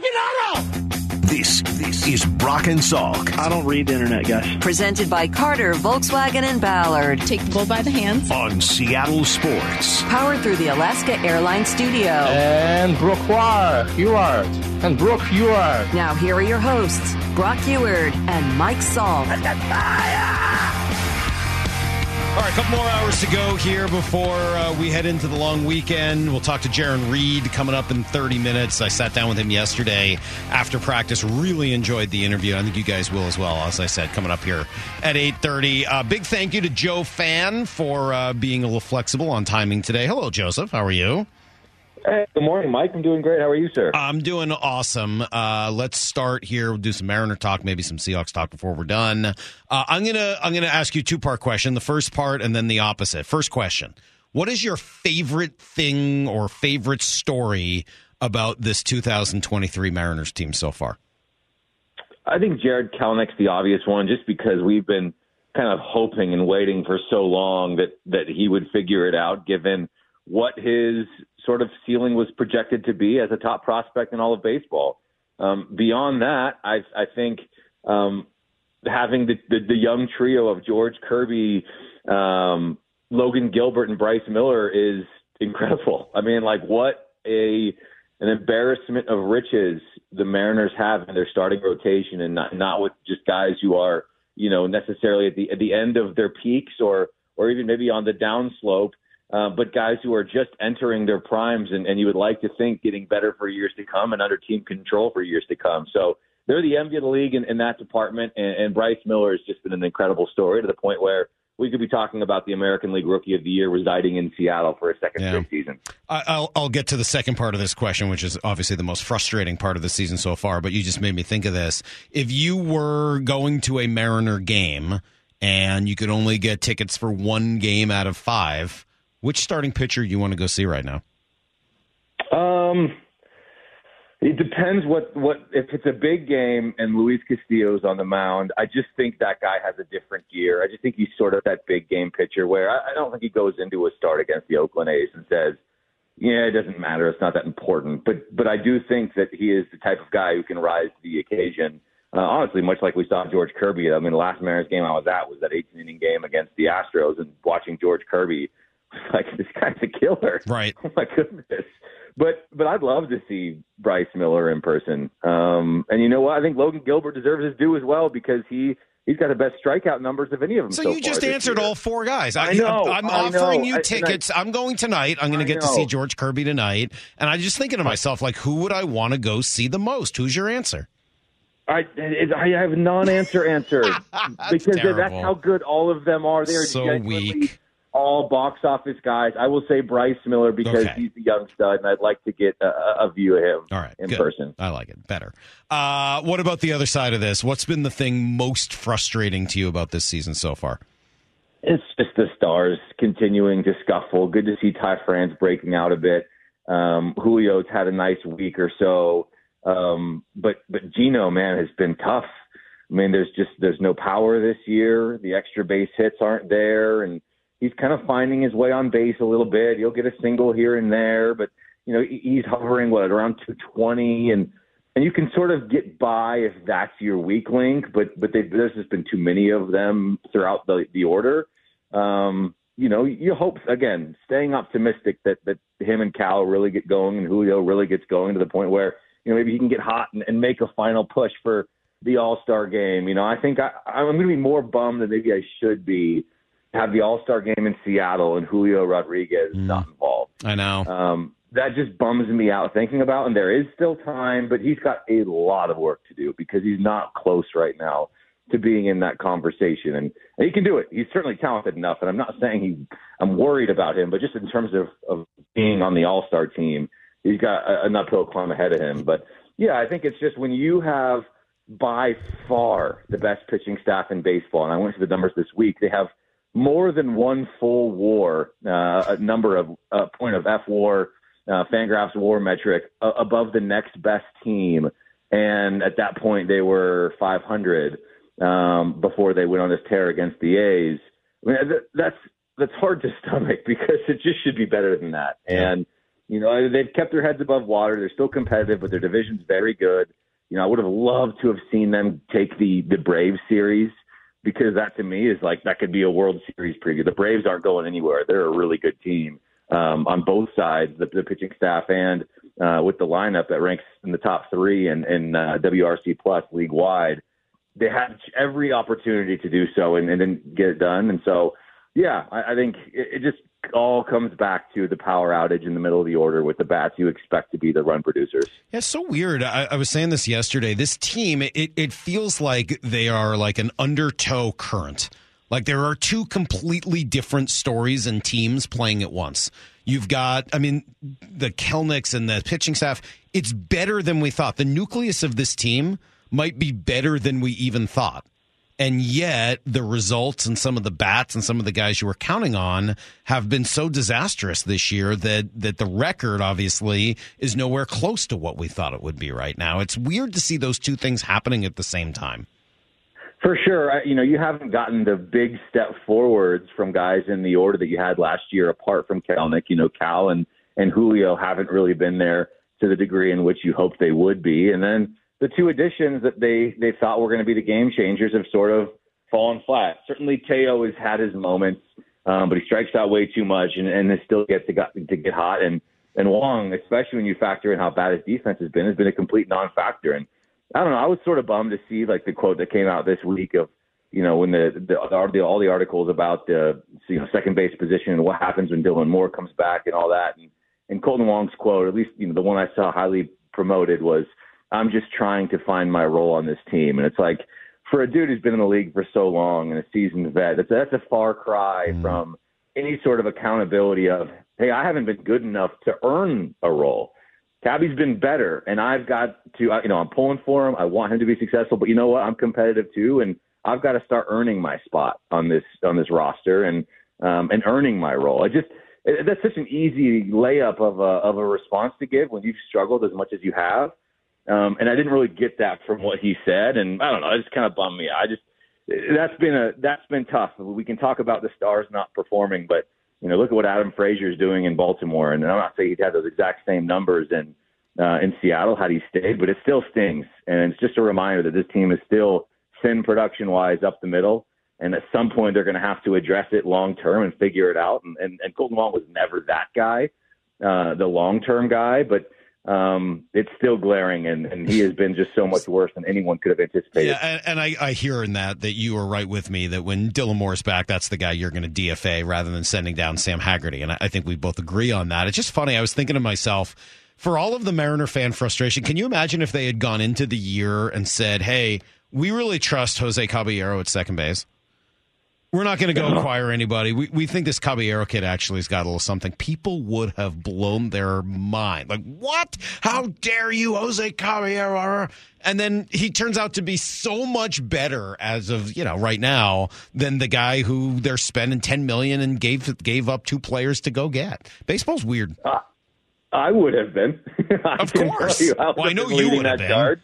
aficionado! This, this is Brock and Salk. I don't read the internet, guys. Presented by Carter, Volkswagen, and Ballard. Take the bull by the hands. On Seattle Sports. Powered through the Alaska Airlines Studio. And Brock Huard. And Brock Huard. Now here are your hosts, Brock Huard and Mike Salk. All right, a couple more hours to go here before uh, we head into the long weekend. We'll talk to Jarran Reed coming up in 30 minutes. I sat down with him yesterday after practice. Really enjoyed the interview. I think you guys will as well. As I said, coming up here at 8:30. Uh, big thank you to Joe Fann for uh, being a little flexible on timing today. Hello, Joseph. How are you? Hey, good morning, Mike. I'm doing great. How are you, sir? I'm doing awesome. Uh, let's start here. We'll do some Mariner talk, maybe some Seahawks talk before we're done. Uh, I'm gonna I'm gonna ask you two part question. The first part and then the opposite. First question: What is your favorite thing or favorite story about this 2023 Mariners team so far? I think Jarred Kelenic's the obvious one, just because we've been kind of hoping and waiting for so long that that he would figure it out, given what his sort of ceiling was projected to be as a top prospect in all of baseball. Um, beyond that, I, I think um, having the, the, the young trio of George Kirby, um, Logan Gilbert, and Bryce Miller is incredible. I mean, like what a an embarrassment of riches the Mariners have in their starting rotation, and not not with just guys who are you know necessarily at the at the end of their peaks or or even maybe on the downslope uh, but guys who are just entering their primes and, and you would like to think getting better for years to come and under team control for years to come. So they're the envy of the league in, in that department. And, and Bryce Miller has just been an incredible story to the point where we could be talking about the American League Rookie of the Year residing in Seattle for a second yeah. straight season. I'll, I'll get to the second part of this question, which is obviously the most frustrating part of the season so far. But you just made me think of this. If you were going to a Mariner game and you could only get tickets for one game out of five, which starting pitcher you want to go see right now? Um, it depends what what if it's a big game and Luis Castillo's on the mound. I just think that guy has a different gear. I just think he's sort of that big game pitcher where I, I don't think he goes into a start against the Oakland A's and says, "Yeah, it doesn't matter. It's not that important." But but I do think that he is the type of guy who can rise to the occasion. Uh, honestly, much like we saw George Kirby. I mean, the last Mariners game I was at was that 18 inning game against the Astros, and watching George Kirby like this guy's a killer. Right. Oh my goodness. But but I'd love to see Bryce Miller in person. Um, and you know what? I think Logan Gilbert deserves his due as well because he he's got the best strikeout numbers of any of them. So, so you just answered year. all four guys. I, I know. I'm, I offering know. you tickets. I, am going tonight. I'm going to get know. to see George Kirby tonight. And I'm just thinking to myself, like, who would I want to go see the most? Who's your answer? I I have a non-answer answer because terrible. that's how good all of them are. They're so weak all box office guys. I will say Bryce Miller because okay. he's a young stud, and I'd like to get a, a view of him all right, in good. person. I like it better. Uh, what about the other side of this? What's been the thing most frustrating to you about this season so far? It's just the stars continuing to scuffle. Good to see Ty France breaking out a bit. Um, Julio's had a nice week or so, um, but but Geno, man, has been tough. I mean, there's just there's no power this year. The extra base hits aren't there, and he's kind of finding his way on base a little bit. He'll get a single here and there, but you know he's hovering what around 220, and and you can sort of get by if that's your weak link. But but there's just been too many of them throughout the the order. Um, you know, you hope again, staying optimistic that that him and Cal really get going, and Julio really gets going to the point where you know maybe he can get hot and, and make a final push for the All Star game. You know, I think I, I'm going to be more bummed than maybe I should be have the All Star game in Seattle and Julio Rodriguez mm. not involved. I know. Um, that just bums me out thinking about. And there is still time, but he's got a lot of work to do because he's not close right now to being in that conversation. And, and he can do it. He's certainly talented enough. And I'm not saying he, I'm worried about him, but just in terms of, of being on the All Star team, he's got a, an uphill climb ahead of him. But yeah, I think it's just when you have by far the best pitching staff in baseball, and I went to the numbers this week, they have more than one full war, uh, a number of uh, point of F war, uh, Fangraphs war metric uh, above the next best team. And at that point, they were 500 um, before they went on this tear against the A's. I mean, that's that's hard to stomach because it just should be better than that. And You know, they've kept their heads above water. They're still competitive, but their division's very good. You know, I would have loved to have seen them take the the Braves series because that to me is like that could be a World Series preview. The Braves aren't going anywhere. They're a really good team um, on both sides, the, the pitching staff and uh, with the lineup that ranks in the top three in, in uh, WRC plus league wide. They had every opportunity to do so and, and didn't get it done. And so, yeah, I, I think it, it just all comes back to the power outage in the middle of the order with the bats you expect to be the run producers. Yeah, so weird. I, I was saying this yesterday. This team, it, it feels like they are like an undertow current. Like there are two completely different stories and teams playing at once. You've got, I mean, the Kelenics and the pitching staff. It's better than we thought. The nucleus of this team might be better than we even thought. And yet, the results and some of the bats and some of the guys you were counting on have been so disastrous this year that that the record obviously is nowhere close to what we thought it would be right now. It's weird to see those two things happening at the same time. For sure, you know you haven't gotten the big step forwards from guys in the order that you had last year, apart from Kelenic. You know, Cal and and Julio haven't really been there to the degree in which you hoped they would be, and then the two additions that they they thought were going to be the game changers have sort of fallen flat. Certainly, Teo has had his moments, um, but he strikes out way too much, and, and still gets to, got, to get hot. And and Wong, especially when you factor in how bad his defense has been, has been a complete non-factor. And I don't know, I was sort of bummed to see like the quote that came out this week of you know when the the, the all the articles about the you know second base position and what happens when Dylan Moore comes back and all that. And and Kolten Wong's quote, at least you know the one I saw highly promoted was I'm just trying to find my role on this team. And it's like, for a dude who's been in the league for so long and a seasoned vet, that's, that's a far cry mm. from any sort of accountability of, hey, I haven't been good enough to earn a role. Cabby's been better, and I've got to, you know, I'm pulling for him. I want him to be successful, but you know what? I'm competitive too, and I've got to start earning my spot on this on this roster and um, and earning my role. I just that's such an easy layup of a of a response to give when you've struggled as much as you have. Um, and I didn't really get that from what he said, and I don't know, it just kind of bummed me. I just that's been a that's been tough. We can talk about the stars not performing, but you know, look at what Adam Frazier is doing in Baltimore, and I'm not saying he'd had those exact same numbers in uh, in Seattle had he stayed, but it still stings, and it's just a reminder that this team is still thin production wise up the middle, and at some point they're going to have to address it long term and figure it out. And and, and Kolten Wong was never that guy, uh, the long term guy, but um, it's still glaring, and, and he has been just so much worse than anyone could have anticipated. Yeah, and, and I, I hear in that that you are right with me that when Dylan Moore's back, that's the guy you're going to DFA rather than sending down Sam Haggerty, and I, I think we both agree on that. It's just funny. I was thinking to myself, for all of the Mariner fan frustration, can you imagine if they had gone into the year and said, "Hey, we really trust Jose Caballero at second base"? We're not going to go acquire anybody. We, we think this Caballero kid actually has got a little something. People would have blown their mind. Like, what? How dare you, Jose Caballero? And then he turns out to be so much better as of, you know, right now than the guy who they're spending 10 million and gave gave up two players to go get. Baseball's weird. Uh, I would have been. of course. well, I know you would have been. Charge.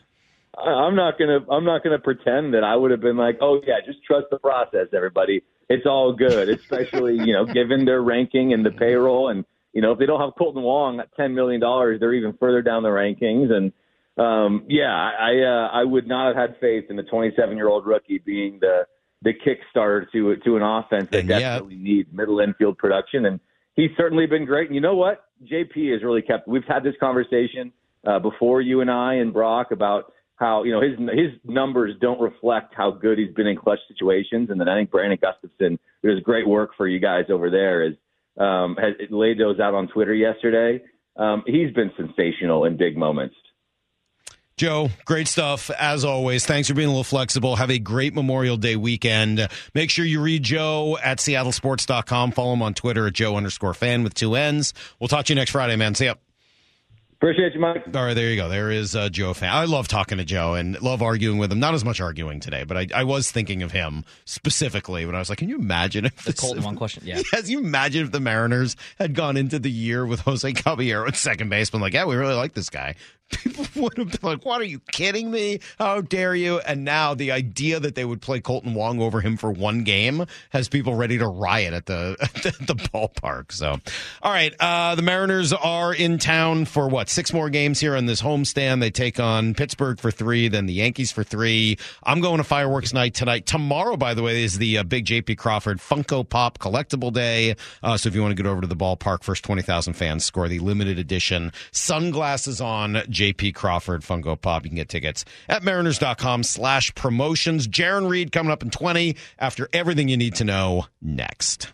I'm not gonna I'm not gonna pretend that I would have been like, oh yeah, just trust the process, everybody. It's all good. Especially you know, given their ranking and the payroll, and you know, if they don't have Kolten Wong at ten million dollars, they're even further down the rankings. And um, yeah, I uh, I would not have had faith in the 27 year old rookie being the the kickstarter to to an offense that and desperately needs middle infield production. And he's certainly been great. And you know what? JP has really kept. We've had this conversation uh, before you and I and Brock about how you know his his numbers don't reflect how good he's been in clutch situations. And then I think Brandon Gustafson, who does great work for you guys over there, is um, has laid those out on Twitter yesterday. Um, he's been sensational in big moments. Joe, great stuff as always. Thanks for being a little flexible. Have a great Memorial Day weekend. Make sure you read Joe at seattlesports.com. Follow him on Twitter at Joe underscore Fann with two N's. We'll talk to you next Friday, man. See ya. Appreciate you, Mike. All right, there you go. There is uh, Joe Fann. I love talking to Joe and love arguing with him. Not as much arguing today, but I, I was thinking of him specifically when I was like, "Can you imagine if the Kolten Wong question? Yeah, yes. You imagine if the Mariners had gone into the year with Jose Caballero at second base? baseman? Like, yeah, we really like this guy. People would have been like, "What are you kidding me? How dare you?" And now the idea that they would play Kolten Wong over him for one game has people ready to riot at the at the ballpark. So, all right, uh, the Mariners are in town for what six more games here on this homestand. They take on Pittsburgh for three, then the Yankees for three. I'm going to fireworks night tonight. Tomorrow, by the way, is the uh, big JP Crawford Funko Pop collectible day. Uh, so if you want to get over to the ballpark, first twenty thousand fans score the limited edition sunglasses on JP Crawford Funko Pop. You can get tickets at mariners.com slash promotions. Jarran Reed coming up in 20 after everything you need to know next.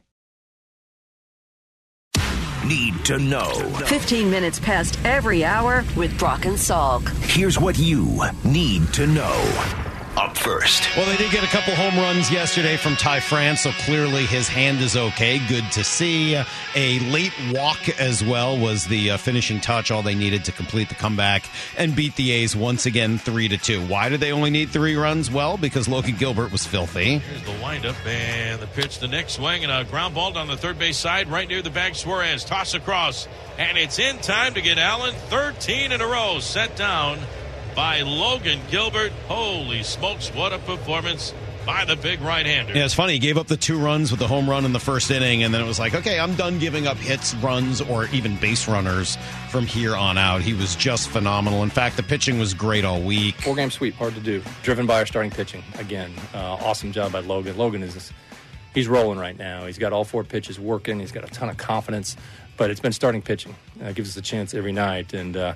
Need to know. 15 minutes past every hour with Brock and Salk. Here's what you need to know. Up first. Well, they did get a couple home runs yesterday from Ty France, so clearly his hand is okay. Good to see. A late walk as well was the uh, finishing touch, all they needed to complete the comeback and beat the A's once again, three to two. Why did they only need three runs? Well, because Logan Gilbert was filthy. Here's the windup and the pitch, the next swing, and a ground ball down the third base side, right near the bag. Suarez toss across, and it's in time to get Allen 13 in a row set down by Logan Gilbert. Holy smokes, what a performance by the big right hander. Yeah, it's funny. He gave up the two runs with the home run in the first inning, and then it was like, okay, I'm done giving up hits, runs, or even base runners from here on out. He was just phenomenal. In fact, the pitching was great all week. Four game sweep, hard to do. Driven by our starting pitching. Again, uh, awesome job by Logan. Logan is he's rolling right now. He's got all four pitches working. He's got a ton of confidence, but it's been starting pitching. Uh, gives us a chance every night, and uh,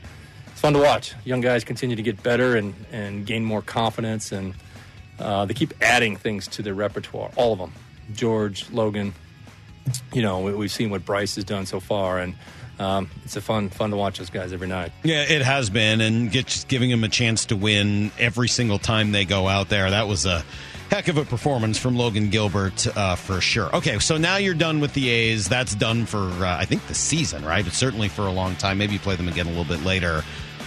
it's fun to watch. Young guys continue to get better and, and gain more confidence, and uh, they keep adding things to their repertoire. All of them. George, Logan. You know, we, we've seen what Bryce has done so far, and um, it's a fun fun to watch those guys every night. Yeah, it has been, and get, just giving them a chance to win every single time they go out there. That was a heck of a performance from Logan Gilbert uh, for sure. Okay, so now you're done with the A's. That's done for uh, I think the season, right? It's certainly for a long time. Maybe you play them again a little bit later.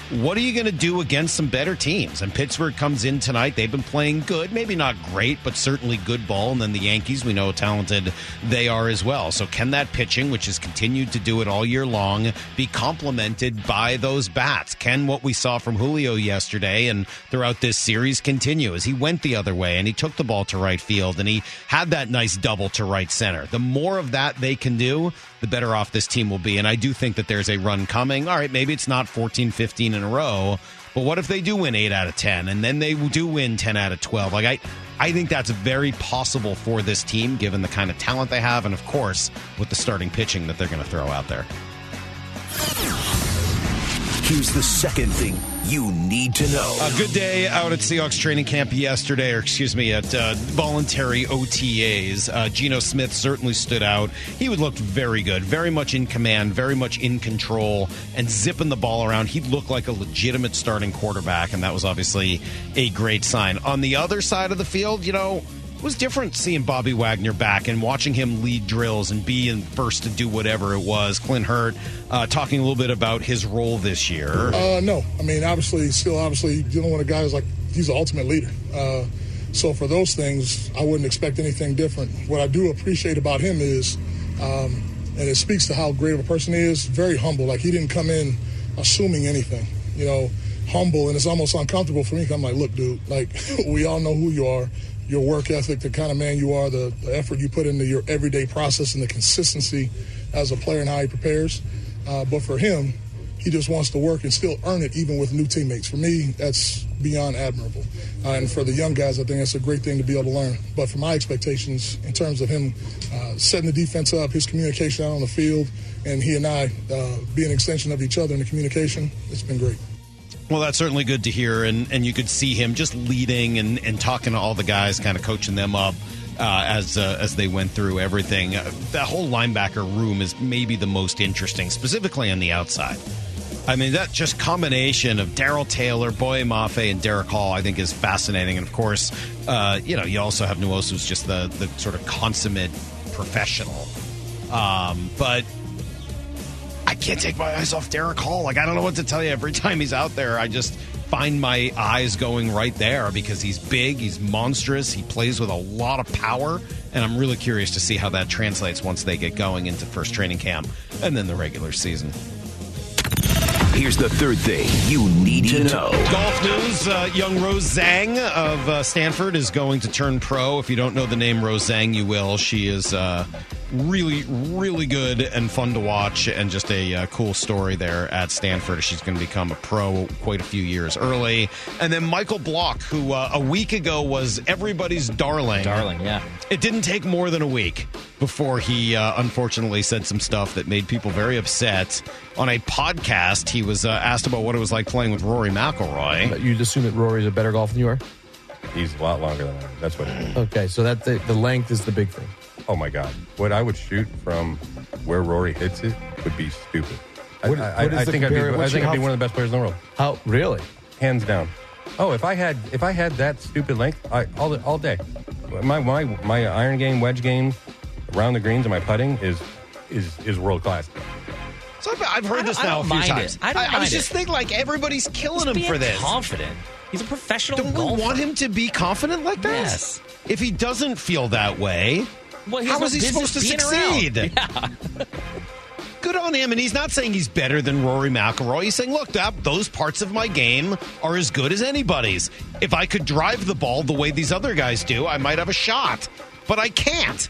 What are you going to do against some better teams? And Pittsburgh comes in tonight. They've been playing good, maybe not great, but certainly good ball. And then the Yankees, we know how talented they are as well. So can that pitching, which has continued to do it all year long, be complemented by those bats? Can what we saw from Julio yesterday and throughout this series continue as he went the other way and he took the ball to right field and he had that nice double to right center? The more of that they can do, the better off this team will be. And I do think that there's a run coming. All right, maybe it's not 14, 15 in a row, but what if they do win 8 out of 10 and then they do win 10 out of 12? Like I I think that's very possible for this team given the kind of talent they have and of course with the starting pitching that they're going to throw out there. Here's the second thing you need to know. A good day out at Seahawks training camp yesterday, or excuse me, at uh, voluntary OTAs. Uh, Geno Smith certainly stood out. He would look very good, very much in command, very much in control, and zipping the ball around. He looked like a legitimate starting quarterback, and that was obviously a great sign. On the other side of the field, you know, it was different seeing Bobby Wagner back and watching him lead drills and be in first to do whatever it was. Clint Hurtt uh, talking a little bit about his role this year. Uh, no, I mean obviously, still obviously dealing with a guy who's like he's the ultimate leader. Uh, so for those things, I wouldn't expect anything different. What I do appreciate about him is, um, and it speaks to how great of a person he is, very humble. Like he didn't come in assuming anything, you know, humble, and it's almost uncomfortable for me. I'm like, look, dude, like we all know who you are your work ethic, the kind of man you are, the, the, effort you put into your everyday process, and the consistency as a player and how he prepares. Uh, but for him, he just wants to work and still earn it, even with new teammates. For me, that's beyond admirable. Uh, and for the young guys, I think that's a great thing to be able to learn. But for my expectations, in terms of him uh, setting the defense up, his communication out on the field, and he and I uh, being an extension of each other in the communication, it's been great. Well, that's certainly good to hear, and, and you could see him just leading and, and talking to all the guys, kind of coaching them up uh, as uh, as they went through everything. Uh, that whole linebacker room is maybe the most interesting, specifically on the outside. I mean, that just combination of Darrell Taylor, Boye Mafe, and Derick Hall, I think, is fascinating. And of course, uh, you know, you also have Nwosu, who's just the the sort of consummate professional. Um, but can't take my eyes off Derick Hall. Like I don't know what to tell you. Every time he's out there, I just find my eyes going right there because he's big, he's monstrous, he plays with a lot of power, and I'm really curious to see how that translates once they get going into first training camp and then the regular season. here's the third thing you need to know. Golf news: uh, Young Rose Zhang of uh, Stanford is going to turn pro. If you don't know the name Rose Zhang, you will. She is uh, really, really good and fun to watch, and just a uh, cool story there at Stanford. She's going to become a pro quite a few years early. And then Michael Block, who uh, a week ago was everybody's darling. Darling, yeah. It didn't take more than a week before he uh, unfortunately said some stuff that made people very upset. On a podcast, he was uh, asked about what it was like playing with Rory McIlroy. You'd assume that Rory's a better golfer than you are? He's a lot longer than I am. That's what it is. Okay, so that the, the length is the big thing. Oh my God. What I would shoot from where Rory hits it would be stupid. I- What- I, what is I the think I'd be, compar- I what's think your- I'd be one of the best players in the world. How really? Hands down. Oh, if I had if I had that stupid length, I, all all day. My my my iron game, wedge game, around the greens, and my putting is is is world class. So I've, I've heard this don't- I now a don't few mind times. it. I don't was mind just it. thinking like everybody's killing him Being for this. confident. He's a professional Don't golfer. we want him to be confident like this? Yes. If he doesn't feel that way, Well, how no is he supposed to succeed? Yeah. Good on him. And he's not saying he's better than Rory McIlroy. He's saying, look, that, those parts of my game are as good as anybody's. If I could drive the ball the way these other guys do, I might have a shot. But I can't.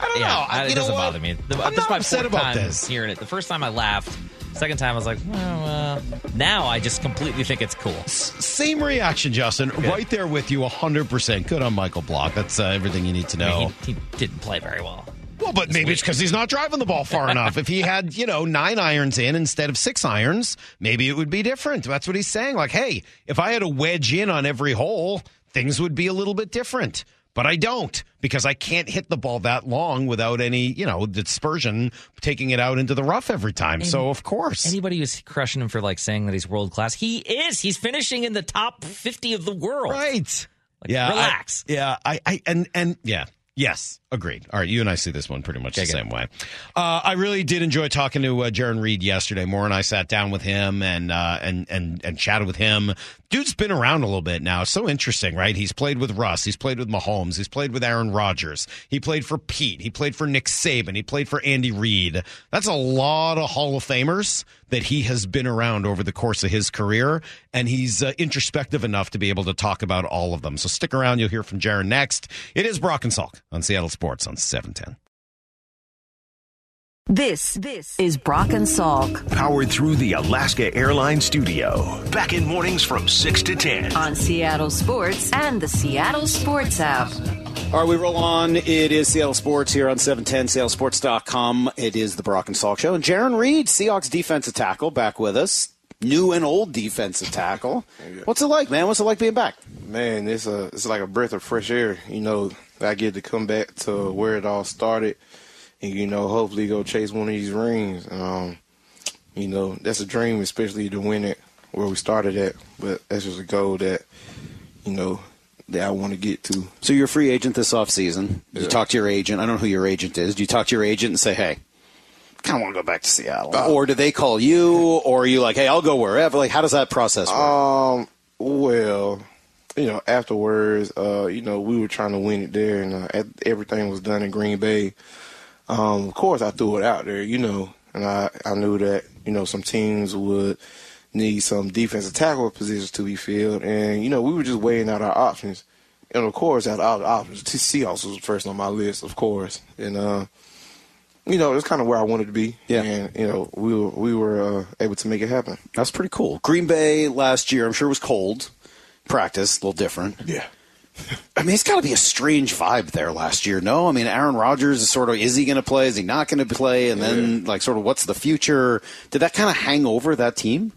I don't Yeah, know. I- it you know doesn't what? bother me. The, I'm this is not my upset about time this. Hearing it, the first time I laughed. Second time I was like, well, uh, now I just completely think it's cool. Same reaction, Justin. Right there with you, 100%. Good on Michael Block. That's uh, everything you need to I know. mean, he, he didn't play very well. Well, but maybe it's because he's not driving the ball far enough. If he had, you know, nine irons in instead of six irons, maybe it would be different. That's what he's saying. Like, hey, if I had a wedge in on every hole, things would be a little bit different. But I don't because I can't hit the ball that long without any, you know, dispersion taking it out into the rough every time. so, of course. Anybody who's crushing him for like saying that he's world class, he is. He's finishing in the top fifty of the world. Right. Like, yeah. I- relax. yeah. I, I, and, and, yeah. Yes, agreed. All right, you and I see this one pretty much the same way. Uh, I really did enjoy talking to uh, Jarran Reed yesterday. Moore and I sat down with him and uh, and and and chatted with him. Dude's been around a little bit now. It's so interesting, right? He's played with Russ. He's played with Mahomes. He's played with Aaron Rodgers. He played for Pete. He played for Nick Saban. He played for Andy Reid. That's a lot of Hall of Famers that he has been around over the course of his career, and he's uh, introspective enough to be able to talk about all of them. So stick around. You'll hear from Jarran next. It is Brock and Salk on Seattle Sports on 710. This this is Brock and Salk Powered through the Alaska Airlines studio. Back in mornings from 6 to 10. on Seattle Sports and the Seattle Sports app. All right, we roll on. It is Seattle Sports here on 710, seattlesports.com. It is the Brock and Salk Show. And Jarran Reed, Seahawks defensive tackle, back with us. New and old defensive tackle. What's it like, man? What's it like being back? Man, it's a it's like a breath of fresh air. You know, I get to come back to where it all started, and you know, hopefully go chase one of these rings. Um, you know, that's a dream, especially to win it where we started at. But that's just a goal that you know that I want to get to. So you're a free agent this offseason. You talk to your agent. I don't know who your agent is. Do you talk to your agent and say, hey, kind of want to go back to Seattle? Uh, or do they call you? Or are you like, hey, I'll go wherever? Like, how does that process work? Um, well, you know, afterwards, uh, you know, we were trying to win it there, and uh, everything was done in Green Bay. Um, of course, I threw it out there, you know, and I, I knew that you know some teams would need some defensive tackle positions to be filled, and you know, we were just weighing out our options. And of course, out of all the options, Seahawks was first on my list, of course, and uh, you know, it's kind of where I wanted to be. Yeah. and you know, we were we were uh, able to make it happen. That's pretty cool. Green Bay last year, I'm sure was cold. Practice, a little different. Yeah. I mean, it's got to be a strange vibe there last year. No, I mean, Aaron Rodgers is sort of is he going to play? Is he not going to play? And then like sort of what's the future? Did that kind of hang over that team?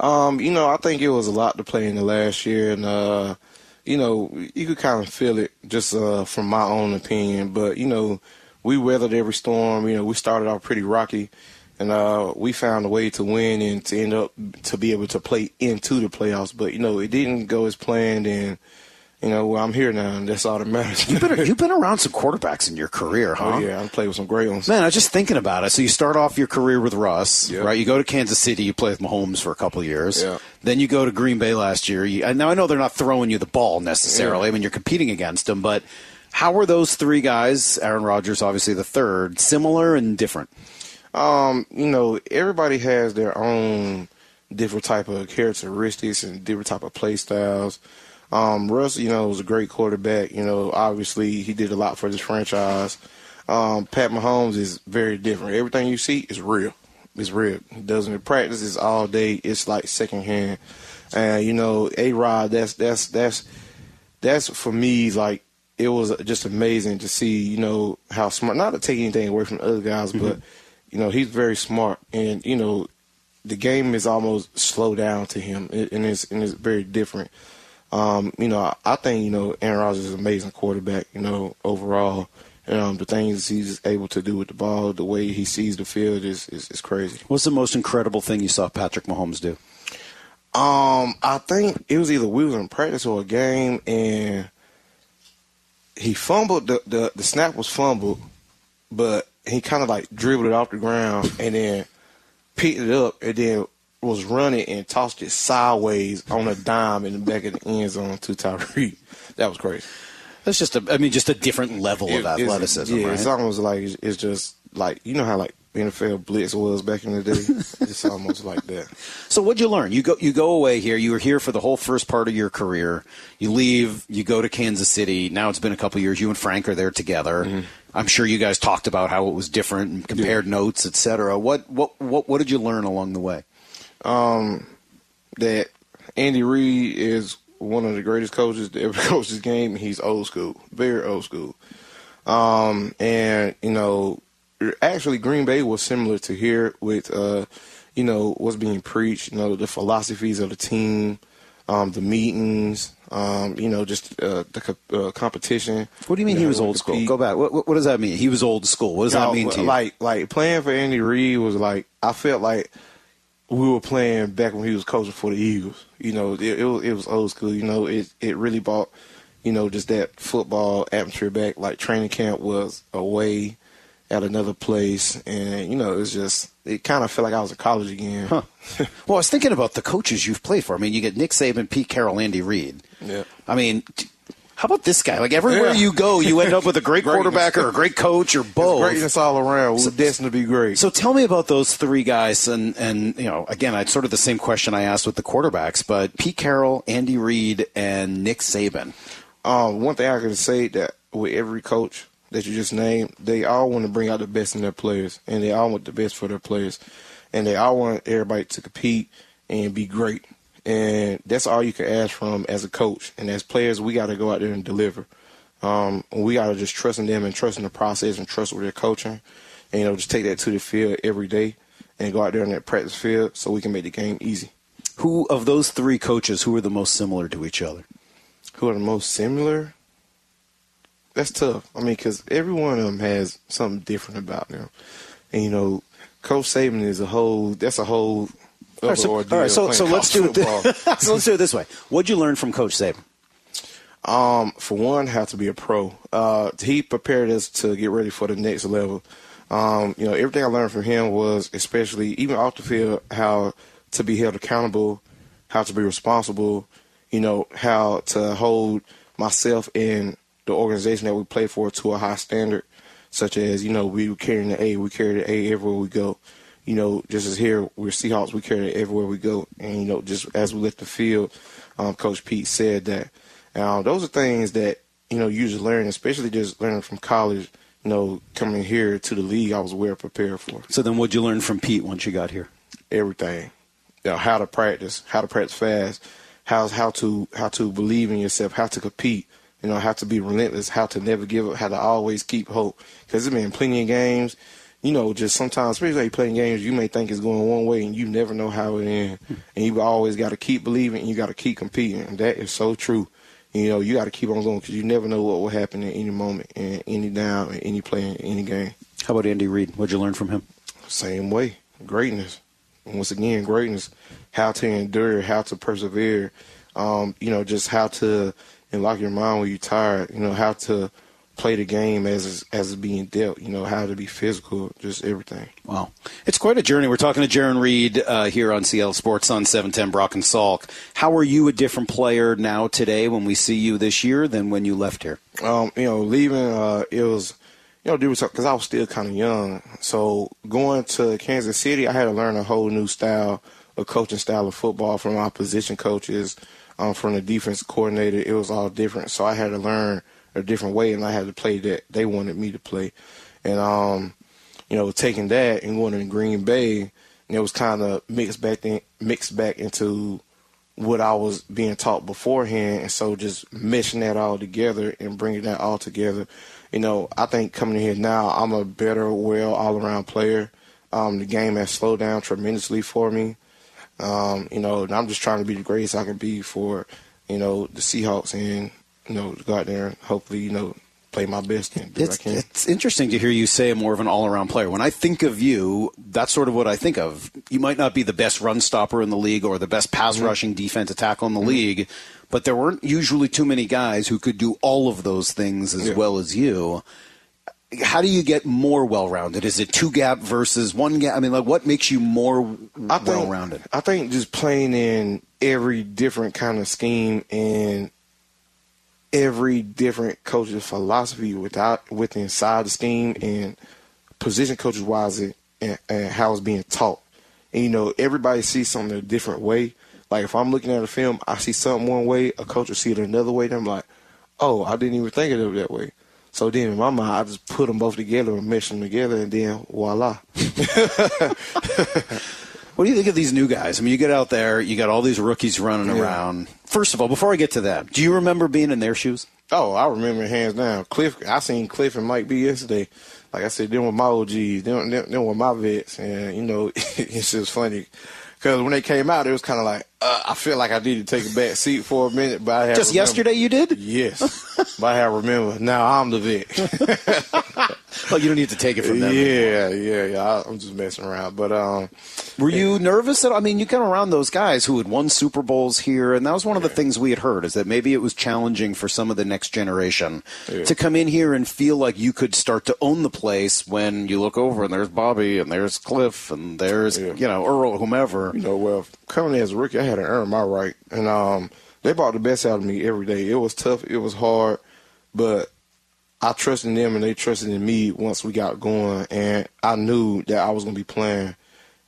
Um, you know, I think it was a lot to play in the last year, and uh, you know, you could kind of feel it just uh, from my own opinion. But you know, we weathered every storm. You know, we started off pretty rocky, and uh, we found a way to win and to end up to be able to play into the playoffs. But you know, it didn't go as planned, and you know, well, I'm here now, and that's all that matters. You've been you've been around some quarterbacks in your career, huh? Oh, yeah, I've played with some great ones. Man, I was just thinking about it. So you start off your career with Russ, Yeah. right? You go to Kansas City, you play with Mahomes for a couple of years. Yeah. Then you go to Green Bay last year. You, and now I know they're not throwing you the ball necessarily. Yeah. I mean, you're competing against them, but how were those three guys? Aaron Rodgers, obviously the third, similar and different. Um, you know, everybody has their own different type of characteristics and different type of play styles. Um, Russ, you know, was a great quarterback. You know, obviously he did a lot for this franchise. Um, Pat Mahomes is very different. Everything you see is real. It's real. He doesn't practice. It's all day. It's like secondhand. And you know, A Rod, that's that's that's that's for me like it was just amazing to see. You know how smart. Not to take anything away from the other guys, but you know he's very smart, and you know the game is almost slowed down to him, and it's and it's very different. Um, you know, I think you know Aaron Rodgers is an amazing quarterback. You know, overall, um, the things he's able to do with the ball, the way he sees the field is is, is crazy. What's the most incredible thing you saw Patrick Mahomes do? Um, I think it was either we was in practice or a game, and he fumbled. The the, the snap was fumbled, but he kind of like dribbled it off the ground and then picked it up and then was running and tossed it sideways on a dime in the back of the end zone to Tyreek. That was crazy. That's just a, I mean, just a different level of It- it's- athleticism, Yeah, right? it's almost like it's, just like you know how like NFL blitz was back in the day. it's almost like that. So what'd you learn? You go you go away here. You were here for the whole first part of your career. You leave. You go to Kansas City. Now it's been a couple years. You and Frank are there together. Mm-hmm. I'm sure you guys talked about how it was different and compared notes, etc. What what what what did you learn along the way? Um, that Andy Reid is one of the greatest coaches to ever coach this game. He's old school, very old school. Um, and you know, actually, Green Bay was similar to here with, uh, you know, what's being preached. You know, the philosophies of the team, um, the meetings. Um, you know, just uh, the co- uh, competition. What do you mean know, he was old school? Go back. What, what what does that mean? He was old school. What does that No, mean to you? Like like playing for Andy Reid was like I felt like we were playing back when he was coaching for the Eagles. You know, it, it was it was old school. You know, it it really brought you know just that football atmosphere back. Like training camp was away at another place, and you know it's just it kind of felt like I was in college again. Huh. well, I was thinking about the coaches you've played for. I mean, you get Nick Saban, Pete Carroll, Andy Reid. Yeah. I mean, how about this guy? Like everywhere Yeah. you go, you end up with a great quarterback or a great coach or both. Greatness all around. We were destined to be great. So tell me about those three guys, and and you know, again, it's sort of the same question I asked with the quarterbacks, but Pete Carroll, Andy Reid, and Nick Saban. Um, one thing I can say that with every coach that you just named, they all want to bring out the best in their players, and they all want the best for their players, and they all want everybody to compete and be great. And that's all you can ask from as a coach. And as players, we got to go out there and deliver. Um, we got to just trust in them and trust in the process and trust with their coaching, and you know, just take that to the field every day and go out there in that practice field so we can make the game easy. Who of those three coaches, who are the most similar to each other? Who are the most similar? That's tough. I mean, because every one of them has something different about them. And, you know, Coach Saban is a whole, that's a whole All right, so, all right, so, so let's do it. so let's do it this way. What'd you learn from Coach Saban? Um, for one, have to be a pro. Uh, he prepared us to get ready for the next level. Um, you know, everything I learned from him was, especially even off the field, how to be held accountable, how to be responsible. You know, how to hold myself and the organization that we play for to a high standard, such as you know we were carrying the A, we carry the A everywhere we go. You know, just as here we're Seahawks, we carry it everywhere we go, and you know, just as we left the field, um, Coach Pete said that. Now, those are things that you know you just learn, especially just learning from college. You know, coming here to the league, I was well prepared for So then, what'd you learn from Pete once you got here? everything. You know, how to practice, how to practice fast, how how to how to believe in yourself, how to compete. You know, how to be relentless, how to never give up, how to always keep hope. Because there's been plenty of games. You know, just sometimes, especially playing games, you may think it's going one way, and you never know how it ends. And you always got to keep believing, and you got to keep competing. And that is so true. You know, you got to keep on going because you never know what will happen at any moment, in any down, in any play, in any game. How about Andy Reid? What'd you learn from him? Same way, greatness. Once again, greatness. How to endure, how to persevere. Um, you know, just how to unlock your mind when you're tired. You know, how to play the game as it's, as it's being dealt. You know, how to be physical. Just everything. Wow. It's quite a journey. We're talking to Jarran Reed uh, here on Seattle Sports on 710 Brock and Salk. How are you a different player now today when we see you this year than when you left here? Um, you know, leaving, uh, it was, you know, because I was still kind of young. So going to Kansas City, I had to learn a whole new style a coaching style of football from our position coaches, um, from the defense coordinator. It was all different, so I had to learn a different way, and I had to play that they wanted me to play. And um, you know, taking that and going to Green Bay, and it was kind of mixed back in, mixed back into what I was being taught beforehand, and so just meshing that all together and bringing that all together. You know, I think coming here now, I'm a better, well, all around player. Um, the game has slowed down tremendously for me. Um, you know, I'm just trying to be the greatest I can be for, you know, the Seahawks and, you know, go out there and hopefully, you know, play my best and do what I It's, can. it's interesting to hear you say more of an all around player. When I think of you, that's sort of what I think of. You might not be the best run stopper in the league or the best pass Mm-hmm. rushing defensive tackle in the league, but there weren't usually too many guys who could do all of those things as Yeah. well as you. How do you get more well rounded? Is it two gap versus one gap? I mean, like, what makes you more I think, well rounded? I think just playing in every different kind of scheme and every different coach's philosophy without with inside the scheme and position coaches wise it and, and how it's being taught. And you know, everybody sees something a different way. Like if I'm looking at a film, I see something one way, a coach will see it another way, and I'm like, oh, I didn't even think of it that way. So then in my mind, I just put them both together and mesh them together, and then voila. What do you think of these new guys? I mean, you get out there, you got all these rookies running Yeah. around. First of all, before I get to that, do you remember being in their shoes? Oh, I remember hands down. Cliff, I seen Cliff and Mike B yesterday. Like I said, them were my OGs. Them, them, them were my vets, and you know, it's just funny because when they came out, it was kind of like uh, I feel like I need to take a back seat for a minute. But I had Just remember- yesterday you did? Yes, but I have remember now. I'm the vet. Oh, you don't need to take it from them. Yeah, yeah, yeah. I, I'm just messing around. But um, Were you nervous at all? I mean, you come around those guys who had won Super Bowls here, and that was one of the things we had heard is that maybe it was challenging for some of the next generation Yeah. to come in here and feel like you could start to own the place when you look over and there's Bobby and there's Cliff and there's you know Earl, whomever. You know, well, coming in as a rookie, I had to earn my right, and um, they brought the best out of me every day. It was tough, it was hard, but I trusted them and they trusted in me once we got going, and I knew that I was gonna be playing,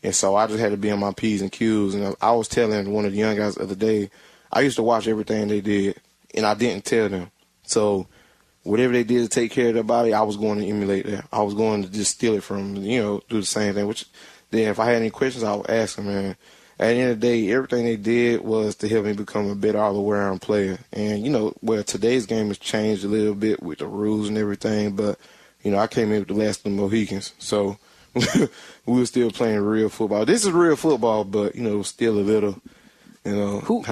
and so I just had to be on my p's and q's. And I was telling one of the young guys the other day, I used to watch everything they did, and I didn't tell them. So whatever they did to take care of their body, I was going to emulate that. I was going to just steal it from you know, do the same thing. Which then, if I had any questions, I would ask them. Man, at the end of the day, everything they did was to help me become a better all-around player. And you know, well, today's game has changed a little bit with the rules and everything, but you know, I came in with the last of the Mohicans, so we were still playing real football. This is real football, but you know, still a little. You know, who.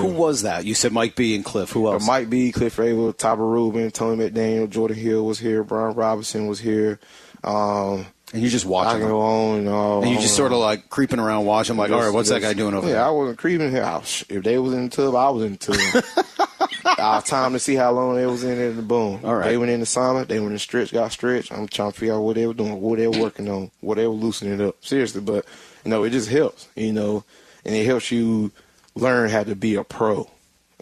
Who was that? You said Mike B and Cliff. Who else? Uh, Mike B, Cliff Avril, Tyber Rubin, Tony McDaniel, Jordan Hill was here, Brian Robinson was here. Um, and you just watching I go on and on. and you just sort of like creeping around watching, like, all right, what's that guy doing over there? yeah, there? I wasn't creeping here. I was- if they was in the tub, I was in the tub. Our time to see how long they was in there. The boom. All right. They went in the sauna. They went in stretch. Got stretched. I'm trying to figure out what they were doing, what they were working on, what they were loosening up. Seriously, but you know, it just helps. You know, and it helps you learn how to be a pro,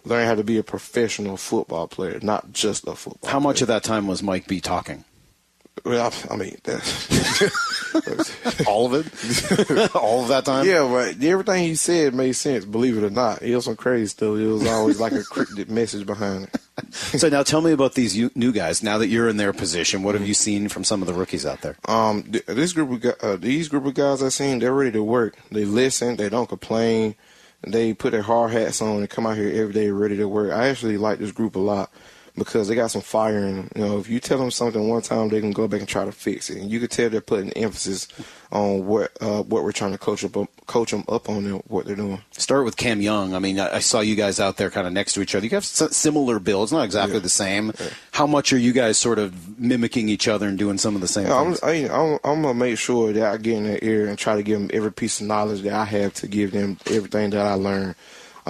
learn how to be a professional football player, not just a football. How much of that time was Mike B talking? Well, I mean, all of it, all of that time. Yeah, but everything he said made sense. Believe it or not, it was some crazy stuff. It was always like a cryptic message behind it. So now tell me about these new guys. Now that you're in their position, what have you seen from some of the rookies out there? Um, this group of uh, these group of guys I seen, they're ready to work. They listen. They don't complain. They put their hard hats on and come out here every day ready to work. I actually like this group a lot because they got some fire in them. You know, if you tell them something one time, they can go back and try to fix it. And you can tell they're putting emphasis on what uh, what we're trying to coach up coach them up on and what they're doing. Start with Cam Young. I mean, I saw you guys out there kind of next to each other. You have similar builds, not exactly the same. How much are you guys sort of mimicking each other and doing some of the same Yeah, I'm, things? I, I'm, I'm gonna make sure that I get in their ear and try to give them every piece of knowledge that I have to give them everything that I learn.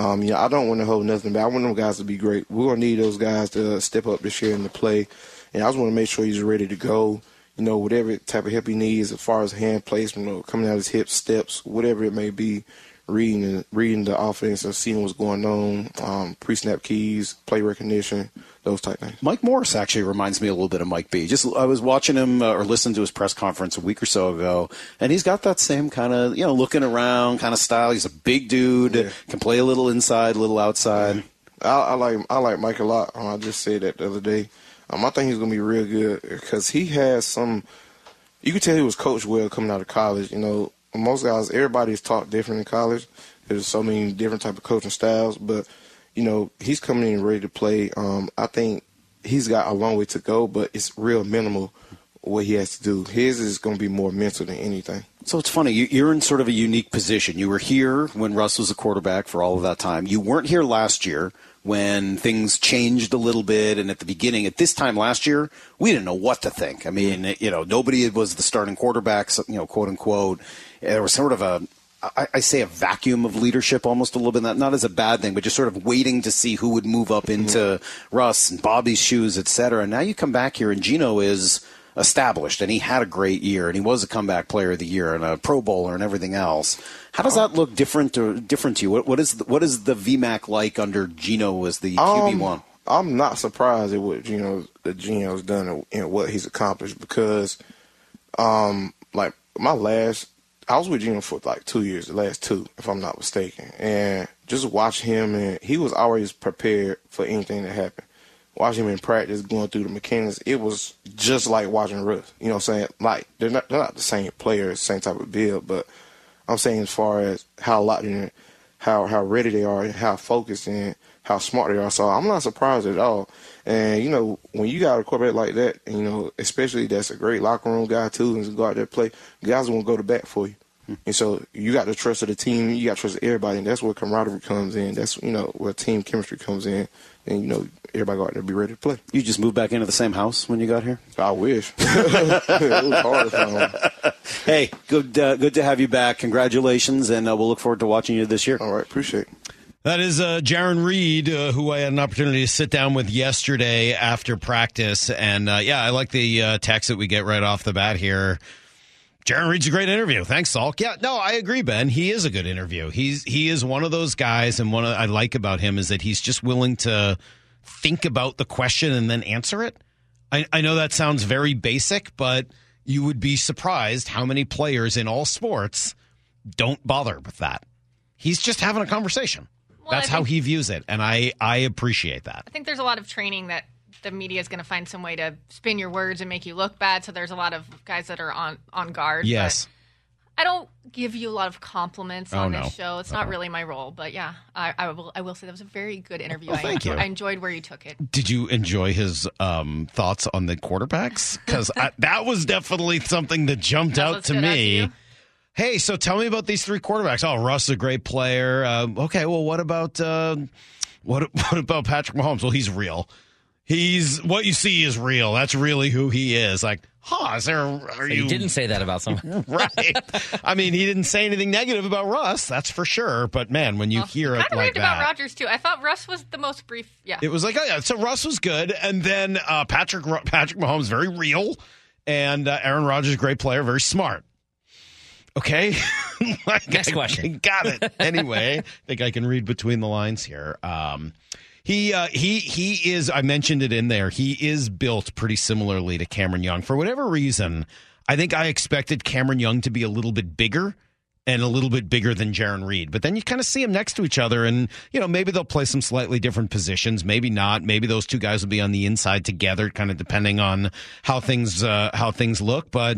Um, yeah, I don't want to hold nothing back. I want them guys to be great. We're gonna need those guys to step up this year in the play, and I just want to make sure he's ready to go. You know, whatever type of help he needs as far as hand placement or coming out his hips, steps, whatever it may be, reading reading the offense and seeing what's going on, um, pre snap keys, play recognition, those type things. Mike Morris actually reminds me a little bit of Mike B. Just I was watching him uh, or listening to his press conference a week or so ago, and he's got that same kind of you know looking around kind of style. He's a big dude, Yeah. can play a little inside, a little outside. I, I like I like Mike a lot. Um, I just said that the other day. Um, I think he's gonna be real good because he has some. You could tell he was coached well coming out of college. You know, most guys, everybody's taught different in college. There's so many different type of coaching styles, but you know he's coming in ready to play. Um, I think he's got a long way to go, but it's real minimal what he has to do. His is going to be more mental than anything. So it's funny. you- You're in sort of a unique position. You were here when Russ was a quarterback for all of that time. You weren't here last year when things changed a little bit. And at the beginning, at this time last year, we didn't know what to think. I mean, you know, nobody was the starting quarterback, you know, quote unquote. There was sort of a, I, I say a vacuum of leadership almost a little bit, not, not as a bad thing, but just sort of waiting to see who would move up into Russ and Bobby's shoes, et cetera. And now you come back here and Geno is established and he had a great year and he was a comeback player of the year and a pro bowler and everything else. How does that look different to, different to you? What, what is the, what is the VMAC like under Geno as the QB one? Um, I'm not surprised at what Geno that Geno's done and, and what he's accomplished because, um, like my last, I was with Geno for like two years, the last two, if I'm not mistaken, and just watch him and he was always prepared for anything that happened. Watch him in practice, going through the mechanics, it was just like watching Russ. You know what I'm saying? Like they're not they're not the same players, same type of build, but I'm saying as far as how locked in, how how ready they are, and how focused and how smart they are. So I'm not surprised at all. And you know, when you got a quarterback like that, you know, especially that's a great locker room guy too, and go out there play, guys won't go to bat for you. And so you got the trust of the team, you got to trust of everybody, and that's where camaraderie comes in. That's you know where team chemistry comes in, and you know everybody go to be ready to play. You just moved back into the same house when you got here? I wish. it was hard. Hey, good uh, good to have you back. Congratulations, and uh, we'll look forward to watching you this year. All right, appreciate it. That is uh, Jarran Reed, uh, who I had an opportunity to sit down with yesterday after practice. And uh, yeah, I like the uh, text that we get right off the bat here. Jarran Reed's a great interview. Thanks, Salk. Yeah, no, I agree, Ben. He is a good interview. He's he is one of those guys, and one of, I like about him is that he's just willing to think about the question and then answer it. I, I know that sounds very basic, but you would be surprised how many players in all sports don't bother with that. He's just having a conversation. Well, That's I how he views it, and I I appreciate that. I think there's a lot of training that the media is going to find some way to spin your words and make you look bad. So there's a lot of guys that are on on guard. Yes. I don't give you a lot of compliments Oh, on no. this show. It's not really my role, but yeah, I, I will. I will say that was a very good interview. I, thank enjoyed, you. I enjoyed where you took it. Did you enjoy his um, thoughts on the quarterbacks? Because that was definitely something that jumped That out to stood out to me. hey, so tell me about these three quarterbacks. Oh, Russ is a great player. Uh, okay, well, what about uh, what what about Patrick Mahomes? Well, he's real. He's what you see is real. That's really who he is. Like, huh? Is there? Are So you you didn't say that about someone. right? I mean, he didn't say anything negative about Russ. That's for sure. But man, when you hear Kind it of like raved about Rodgers too. I thought Russ was the most brief. Yeah, it was like, oh yeah. So Russ was good, and then uh, Patrick Patrick Mahomes very real, and uh, Aaron Rodgers great player, very smart. Okay, Like, Next I- question. Got it. Anyway, I think I can read between the lines here. Um, he uh, he he is. I mentioned it in there. He is built pretty similarly to Cameron Young. For whatever reason, I think I expected Cameron Young to be a little bit bigger and a little bit bigger than Jarran Reed. But then you kind of see them next to each other, and you know maybe they'll play some slightly different positions, maybe not. Maybe those two guys will be on the inside together, kind of depending on how things uh, how things look. But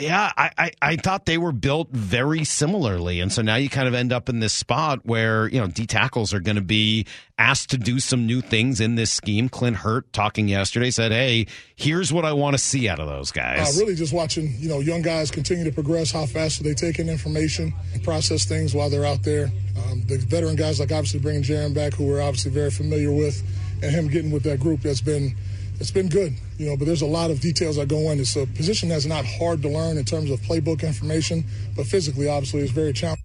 yeah, I, I, I thought they were built very similarly. And so now you kind of end up in this spot where, you know, D tackles are going to be asked to do some new things in this scheme. Clint Hurtt talking yesterday said, Hey, here's what I want to see out of those Uh, guys. really just watching, you know, young guys continue to progress, how fast they taking information and process things while they're out there. Um, the veteran guys, like obviously bringing Jarran back, who we're obviously very familiar with, and him getting with that group that's been, it's been good, you know, but there's a lot of details that go in. It's a position that's not hard to learn in terms of playbook information, but physically, obviously, it's very challenging.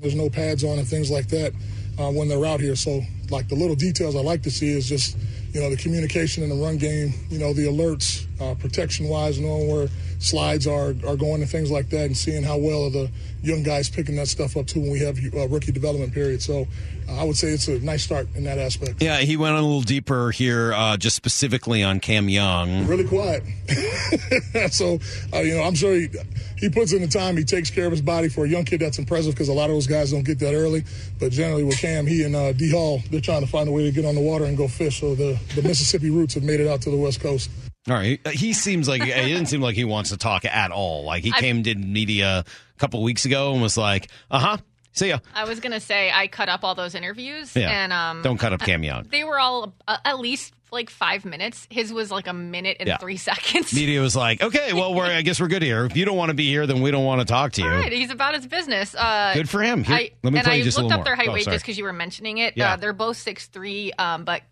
There's no pads on and things like that uh, when they're out here. So, like the little details I like to see is just, you know, the communication in the run game, you know, the alerts, uh, protection wise, knowing where slides are are going and things like that, and seeing how well are the young guys picking that stuff up too when we have uh, rookie development period. So I would say it's a nice start in that aspect. Yeah, he went a little deeper here, uh, just specifically on Cam Young. Really quiet. so uh, you know, I'm sure he he puts in the time. He takes care of his body for a young kid. That's impressive because a lot of those guys don't get that early. But generally, with Cam, he and uh, D Hall, they're trying to find a way to get on the water and go fish. So the the Mississippi roots have made it out to the West Coast. All right. He seems like he didn't seem like he wants to talk at all. Like he I- came did media a couple weeks ago and was like, "Uh huh, see ya." I was gonna say I cut up all those interviews, Yeah. and um, Don't cut up Cam Young. They were all uh, at least like five minutes. His was like a minute and Yeah. three seconds. Media was like, "Okay, well, we're I guess we're good here. If you don't want to be here, then we don't want to talk to you." Right, he's about his business. Uh, Good for him. Here, I, let me and play I you just a looked little up their more. height Oh, weight sorry. just because you were mentioning it. Yeah. Uh, they're both six three, um, but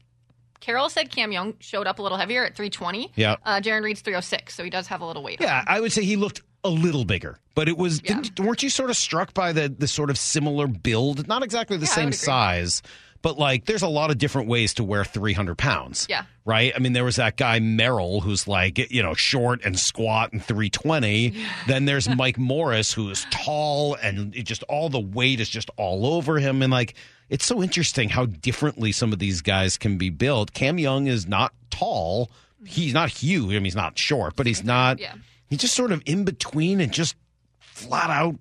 Carroll said Cam Young showed up a little heavier at 320. Yeah. Uh, Jarran Reed's 306, so he does have a little weight. on Yeah, I would say he looked a little bigger, but it was. Didn't, weren't you sort of struck by the the sort of similar build? Not exactly the Yeah, same size, but like there's a lot of different ways to wear 300 pounds. Yeah. Right. I mean, there was that guy Merrill who's like you know short and squat and 320. Then there's Mike Morris who is tall and it just all the weight is just all over him and like. It's so interesting how differently some of these guys can be built. Cam Young is not tall. He's not huge. I mean, he's not short, but he's not. Yeah. He's just sort of in between and just flat out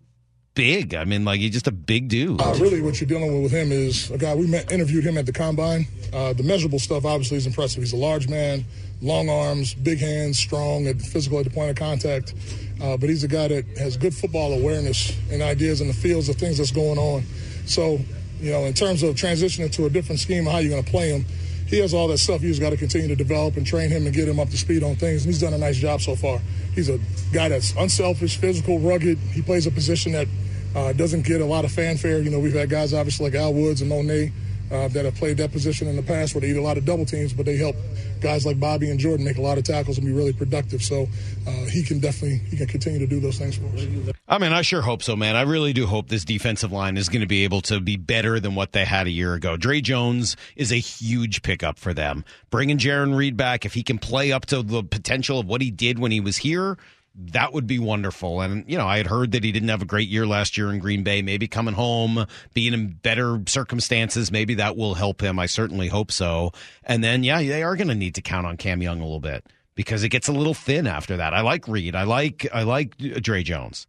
big. I mean, like he's just a big dude. Uh, really, what you're dealing with with him is a guy. We met, interviewed him at the combine. Uh, the measurable stuff obviously is impressive. He's a large man, long arms, big hands, strong, and physical at the point of contact. Uh, but he's a guy that has good football awareness and ideas in the fields of things that's going on. So, you know, in terms of transitioning to a different scheme, how you're going to play him, he has all that stuff. You just got to continue to develop and train him and get him up to speed on things. And he's done a nice job so far. He's a guy that's unselfish, physical, rugged. He plays a position that uh, doesn't get a lot of fanfare. You know, we've had guys obviously like Al Woods and Mone uh, that have played that position in the past where they eat a lot of double teams, but they help guys like Bobby and Jordan make a lot of tackles and be really productive. So uh, he can definitely he can continue to do those things for us. I mean, I sure hope so, man. I really do hope this defensive line is going to be able to be better than what they had a year ago. Dre Jones is a huge pickup for them. Bringing Jarran Reed back, if he can play up to the potential of what he did when he was here, that would be wonderful. And, you know, I had heard that he didn't have a great year last year in Green Bay. Maybe coming home, being in better circumstances, maybe that will help him. I certainly hope so. And then, yeah, they are going to need to count on Cam Young a little bit because it gets a little thin after that. I like Reed. I like, I like Dre Jones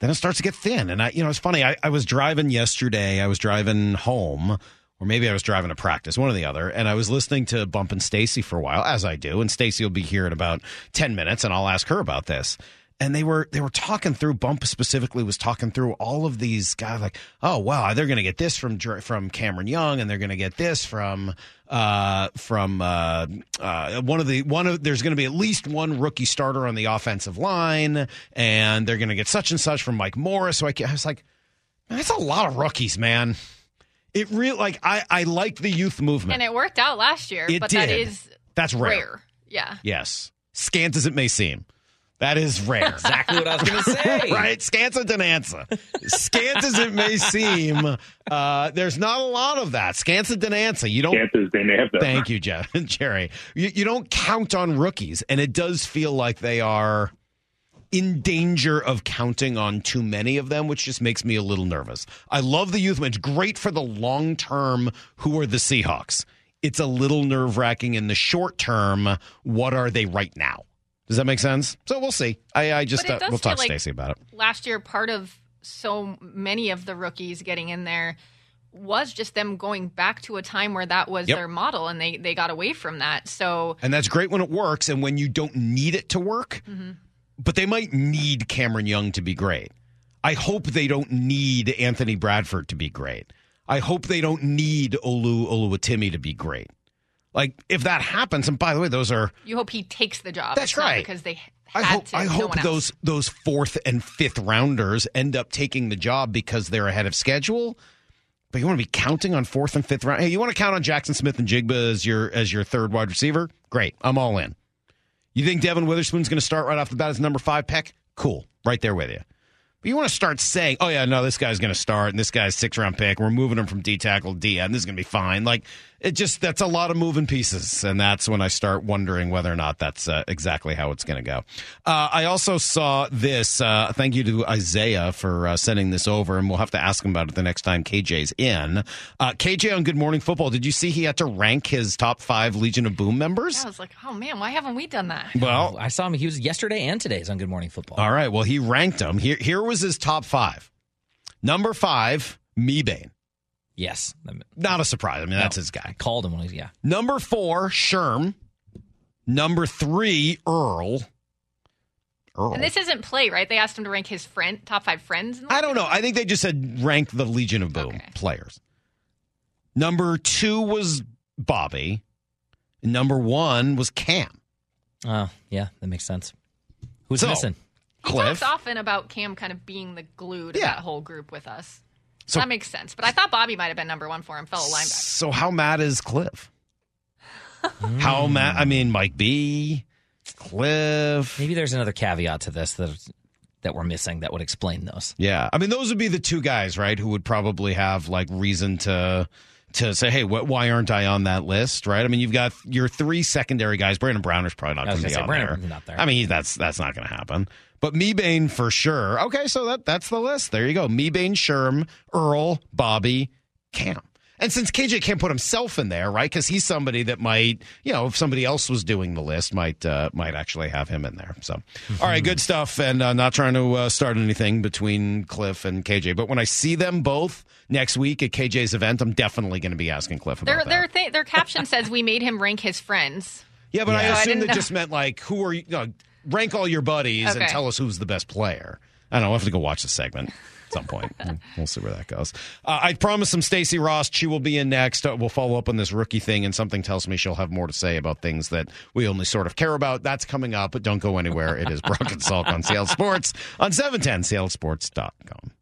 then it starts to get thin. And I, you know, it's funny. I, I was driving yesterday. I was driving home, or maybe I was driving to practice, one or the other. And I was listening to Bump and Stacy for a while, as I do. And Stacy will be here in about ten minutes, and I'll ask her about this. And they were they were talking through. Bump specifically was talking through all of these guys. Like, oh wow, they're going to get this from from Cameron Young, and they're going to get this from uh, from uh, uh, one of the one of there's going to be at least one rookie starter on the offensive line, and they're going to get such and such from Mike Morris. So I, I was like, that's a lot of rookies, man. It really like I I like the youth movement. And it worked out last year, It but that did. is That's rare. rare. Yeah. Yes, scant as it may seem. That is rare. Exactly what I was going to say. right? Scant and Dananza. Scant as it may seem, uh, there's not a lot of that. Scant and Dananza. You don't. Scant as Dananza. Thank you, Jeff, and Jerry. You, you don't count on rookies, and it does feel like they are in danger of counting on too many of them, which just makes me a little nervous. I love the youth. It's great for the long term. Who are the Seahawks? It's a little nerve wracking in the short term. What are they right now? Does that make sense? So we'll see. I, I just uh, we'll talk to like Stacy about it. Last year, part of so many of the rookies getting in there was just them going back to a time where that was Yep. their model and they, they got away from that. So And that's great when it works and when you don't need it to work. But they might need Cameron Young to be great. I hope they don't need Anthony Bradford to be great. I hope they don't need Olu Oluwatimi to be great. Like if that happens, and by the way, those are you hope he takes the job. That's right. because they I had hope to. I no hope those those fourth and fifth rounders end up taking the job because they're ahead of schedule. But you want to be counting on fourth and fifth round. Hey, you want to count on Jaxon Smith-Njigba as your as your third wide receiver? Great, I'm all in. You think Devon Witherspoon's going to start right off the bat as number five pick? Cool, right there with you. But you want to start saying, "Oh yeah, no, this guy's going to start, and this guy's six round pick. We're moving him from D tackle to D end. This is going to be fine." Like it just that's a lot of moving pieces, and that's when I start wondering whether or not that's uh, exactly how it's going to go. Uh, I also saw this. Uh, thank you to Isaiah for uh, sending this over, and we'll have to ask him about it the next time KJ's in. Uh, KJ on Good Morning Football. Did you see he had to rank his top five Legion of Boom members? I was like, oh man, why haven't we done that? Well, I saw him. He was yesterday and today's on Good Morning Football. All right. Well, he ranked them. Here, here was his top five. Number five, Mebane. Yes. Not a surprise. I mean, that's his guy. Called him when he was, yeah. Number four, Sherm. Number three, Earl. Earl. And this isn't play, right? They asked him to rank his friend top five friends. In the I don't know. I think they just said rank the Legion of Boom players. Number two was Bobby. Number one was Kam. Oh, yeah, that makes sense. Who's So, missing? He Cliff. talks often about Kam kind of being the glue to Yeah. that whole group with us. So- that makes sense. But I thought Bobby might have been number one for him, fellow linebacker. So how mad is Cliff? how mad? I mean, Mike B, Cliff. Maybe there's another caveat to this that that we're missing that would explain those. Yeah, I mean, those would be the two guys, right? Who would probably have like reason to to say, "Hey, wh- why aren't I on that list?" Right? I mean, you've got your three secondary guys. Brandon Browner's probably not going to be gonna on say, there. Brandon's not there. I mean, that's that's not going to happen. But Mebane for sure. Okay, so that that's the list. There you go. Mebane, Sherm, Earl, Bobby, Kam. And since KJ can't put himself in there, right? Because he's somebody that might, you know, if somebody else was doing the list, might uh, might actually have him in there. So, all right, good stuff. And uh, not trying to uh, start anything between Cliff and KJ, but when I see them both next week at KJ's event, I'm definitely going to be asking Cliff about Their that. their th- their caption says we made him rank his friends. Yeah, but So I I assume didn't that know. just meant like who are you? No, rank all your buddies and tell us who's the best player. I don't know. We'll have to go watch the segment at some point. We'll- we'll see where that goes. Uh, I promised some Stacy Rost. She will be in next. Uh, we'll follow up on this rookie thing, and something tells me she'll have more to say about things that we only sort of care about. That's coming up, but don't go anywhere. It is Brock and Salk on Seattle Sports on 710 SeattleSports.com.